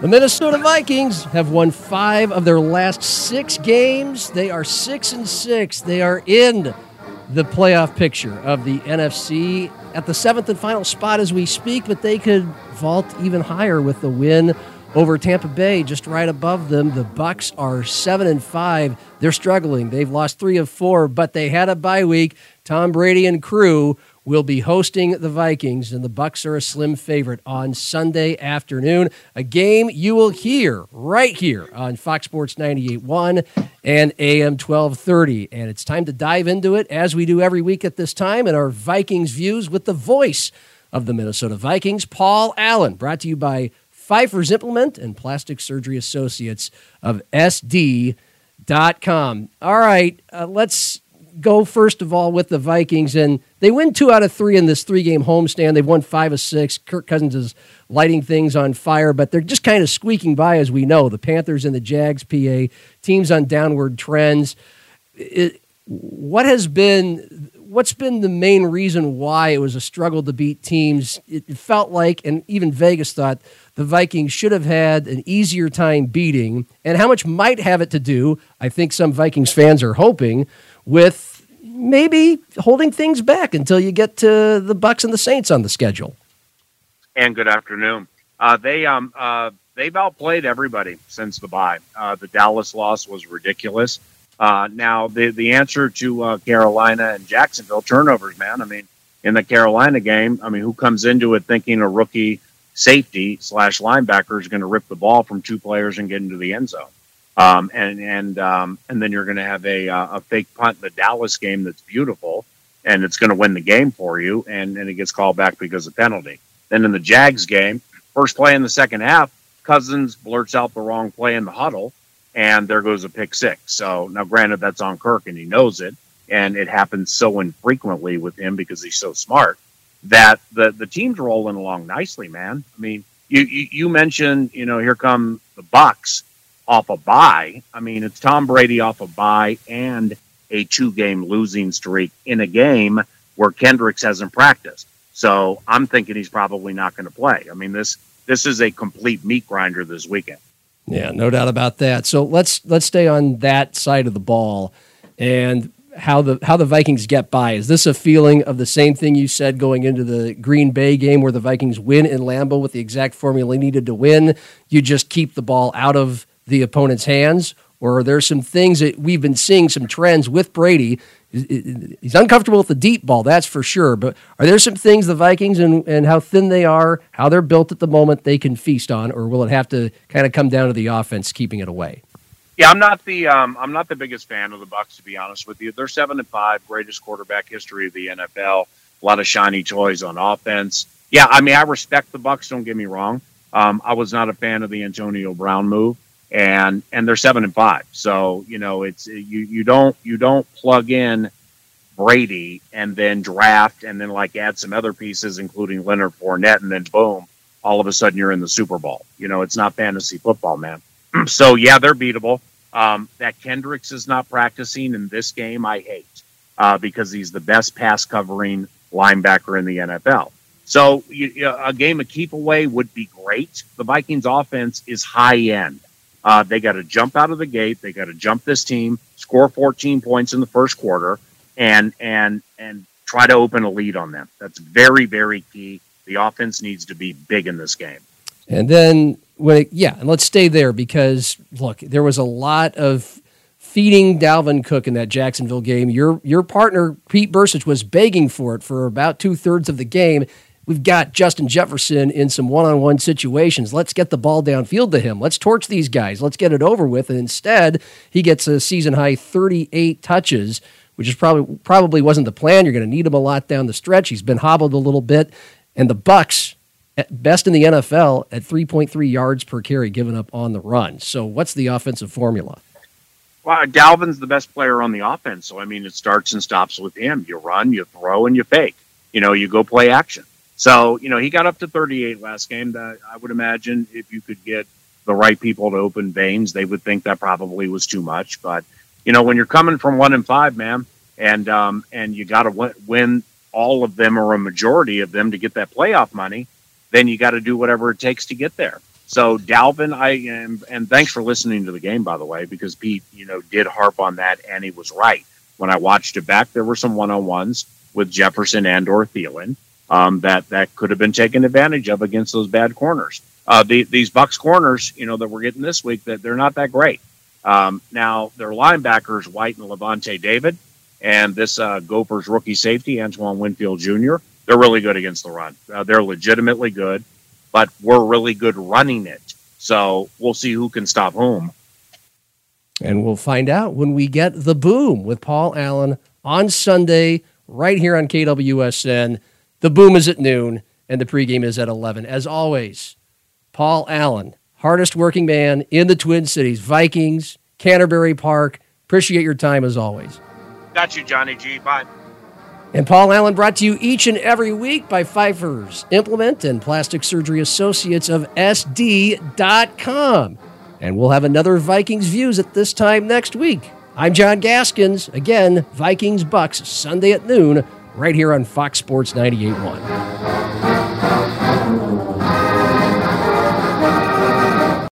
The Minnesota Vikings have won five of their last six games. They are six and six. They are in the playoff picture of the NFC at the seventh and final spot as we speak, but they could vault even higher with the win over Tampa Bay, just right above them. The Bucks are seven and five. They're struggling. They've lost three of four, but they had a bye week. Tom Brady and crew will be hosting the Vikings, and the Bucks are a slim favorite on Sunday afternoon. A game you will hear right here on Fox Sports 98.1 and AM 1230. And it's time to dive into it as we do every week at this time in our Vikings views with the voice of the Minnesota Vikings, Paul Allen, brought to you by Pfeiffer's Implement and Plastic Surgery Associates of SD.com. All right, uh, let's go first of all with the Vikings, and they win two out of three in this three game homestand. They've won five of six. Kirk Cousins is lighting things on fire, but they're just kind of squeaking by, as we know. The Panthers and the Jags, PA, teams on downward trends. It, what has been what's been the main reason why it was a struggle to beat teams? It felt like, and even Vegas thought, the Vikings should have had an easier time beating, and how much might have it to do, I think some Vikings fans are hoping, with maybe holding things back until you get to the Bucks and the Saints on the schedule. And good afternoon. Uh, they um uh, they've outplayed everybody since the bye. Uh, the Dallas loss was ridiculous. Uh, now the the answer to uh, Carolina and Jacksonville turnovers, man. I mean, in the Carolina game, I mean, who comes into it thinking a rookie safety slash linebacker is going to rip the ball from two players and get into the end zone? Um, and and um, and then you're going to have a uh, a fake punt in the Dallas game that's beautiful, and it's going to win the game for you, and and it gets called back because of penalty. Then in the Jags game, first play in the second half, Cousins blurts out the wrong play in the huddle, and there goes a pick six. So now, granted, that's on Kirk, and he knows it, and it happens so infrequently with him because he's so smart that the the team's rolling along nicely, man. I mean, you you, you mentioned, you know, here come the Bucks off a bye. I mean, it's Tom Brady off a bye and a two game losing streak in a game where Kendricks hasn't practiced. So I'm thinking he's probably not going to play. I mean, this this is a complete meat grinder this weekend. Yeah, no doubt about that. So let's let's stay on that side of the ball and how the how the Vikings get by. Is this a feeling of the same thing you said going into the Green Bay game where the Vikings win in Lambeau with the exact formula needed to win? You just keep the ball out of the opponent's hands, or are there some things that we've been seeing some trends with Brady? He's uncomfortable with the deep ball, that's for sure. But are there some things the Vikings and, and how thin they are, how they're built at the moment, they can feast on, or will it have to kind of come down to the offense keeping it away? Yeah, I'm not the um, I'm not the biggest fan of the Bucks to be honest with you. They're seven and five, greatest quarterback history of the NFL. A lot of shiny toys on offense. Yeah, I mean I respect the Bucks. Don't get me wrong. Um, I was not a fan of the Antonio Brown move and and they're seven and five. So you know it's you you don't you don't plug in Brady and then draft and then like add some other pieces, including Leonard Fournette, and then boom, all of a sudden you're in the Super Bowl. You know it's not fantasy football, man. so yeah, they're beatable. Um, that Kendricks is not practicing in this game, I hate uh, because he's the best pass covering linebacker in the NFL. So you, a game of keep away would be great. The Vikings offense is high end. Uh, they got to jump out of the gate. They got to jump this team, score 14 points in the first quarter, and and and try to open a lead on them. That's very very key. The offense needs to be big in this game. And then when it, yeah, and let's stay there because look, there was a lot of feeding Dalvin Cook in that Jacksonville game. Your your partner Pete Bercich was begging for it for about two thirds of the game, We've got Justin Jefferson in some one on one situations. Let's get the ball downfield to him. Let's torch these guys. Let's get it over with. And instead, he gets a season high 38 touches, which is probably probably wasn't the plan. You're going to need him a lot down the stretch. He's been hobbled a little bit. And the Bucks, best in the NFL, at 3.3 yards per carry given up on the run. So, what's the offensive formula? Well, Dalvin's the best player on the offense. So, I mean, it starts and stops with him. You run, you throw, and you fake. You know, you go play action. So, you know, he got up to 38 last game. That I would imagine if you could get the right people to open veins, they would think that probably was too much. But, you know, when you're coming from one and five, man, and, um, and you got to win all of them or a majority of them to get that playoff money, then you got to do whatever it takes to get there. So Dalvin, I am, and thanks for listening to the game, by the way, because Pete, you know, did harp on that, and he was right. When I watched it back, there were some one on ones with Jefferson and or Thielen um, that that could have been taken advantage of against those bad corners. Uh, the, these Bucks corners, you know, that we're getting this week, that they're not that great. Um, now their linebackers, White and Lavonte David, and this uh, Gophers rookie safety, Antoine Winfield Jr. They're really good against the run. Uh, they're legitimately good, but we're really good running it. So we'll see who can stop whom. And we'll find out when we get the boom with Paul Allen on Sunday, right here on KWSN. The boom is at noon, and the pregame is at 11. As always, Paul Allen, hardest working man in the Twin Cities, Vikings, Canterbury Park. Appreciate your time as always. Got you, Johnny G. Bye. And Paul Allen brought to you each and every week by Pfeiffer's Implement and Plastic Surgery Associates of SD.com. And we'll have another Vikings Views at this time next week. I'm John Gaskins. Again, Vikings Bucks Sunday at noon, right here on Fox Sports 98.1.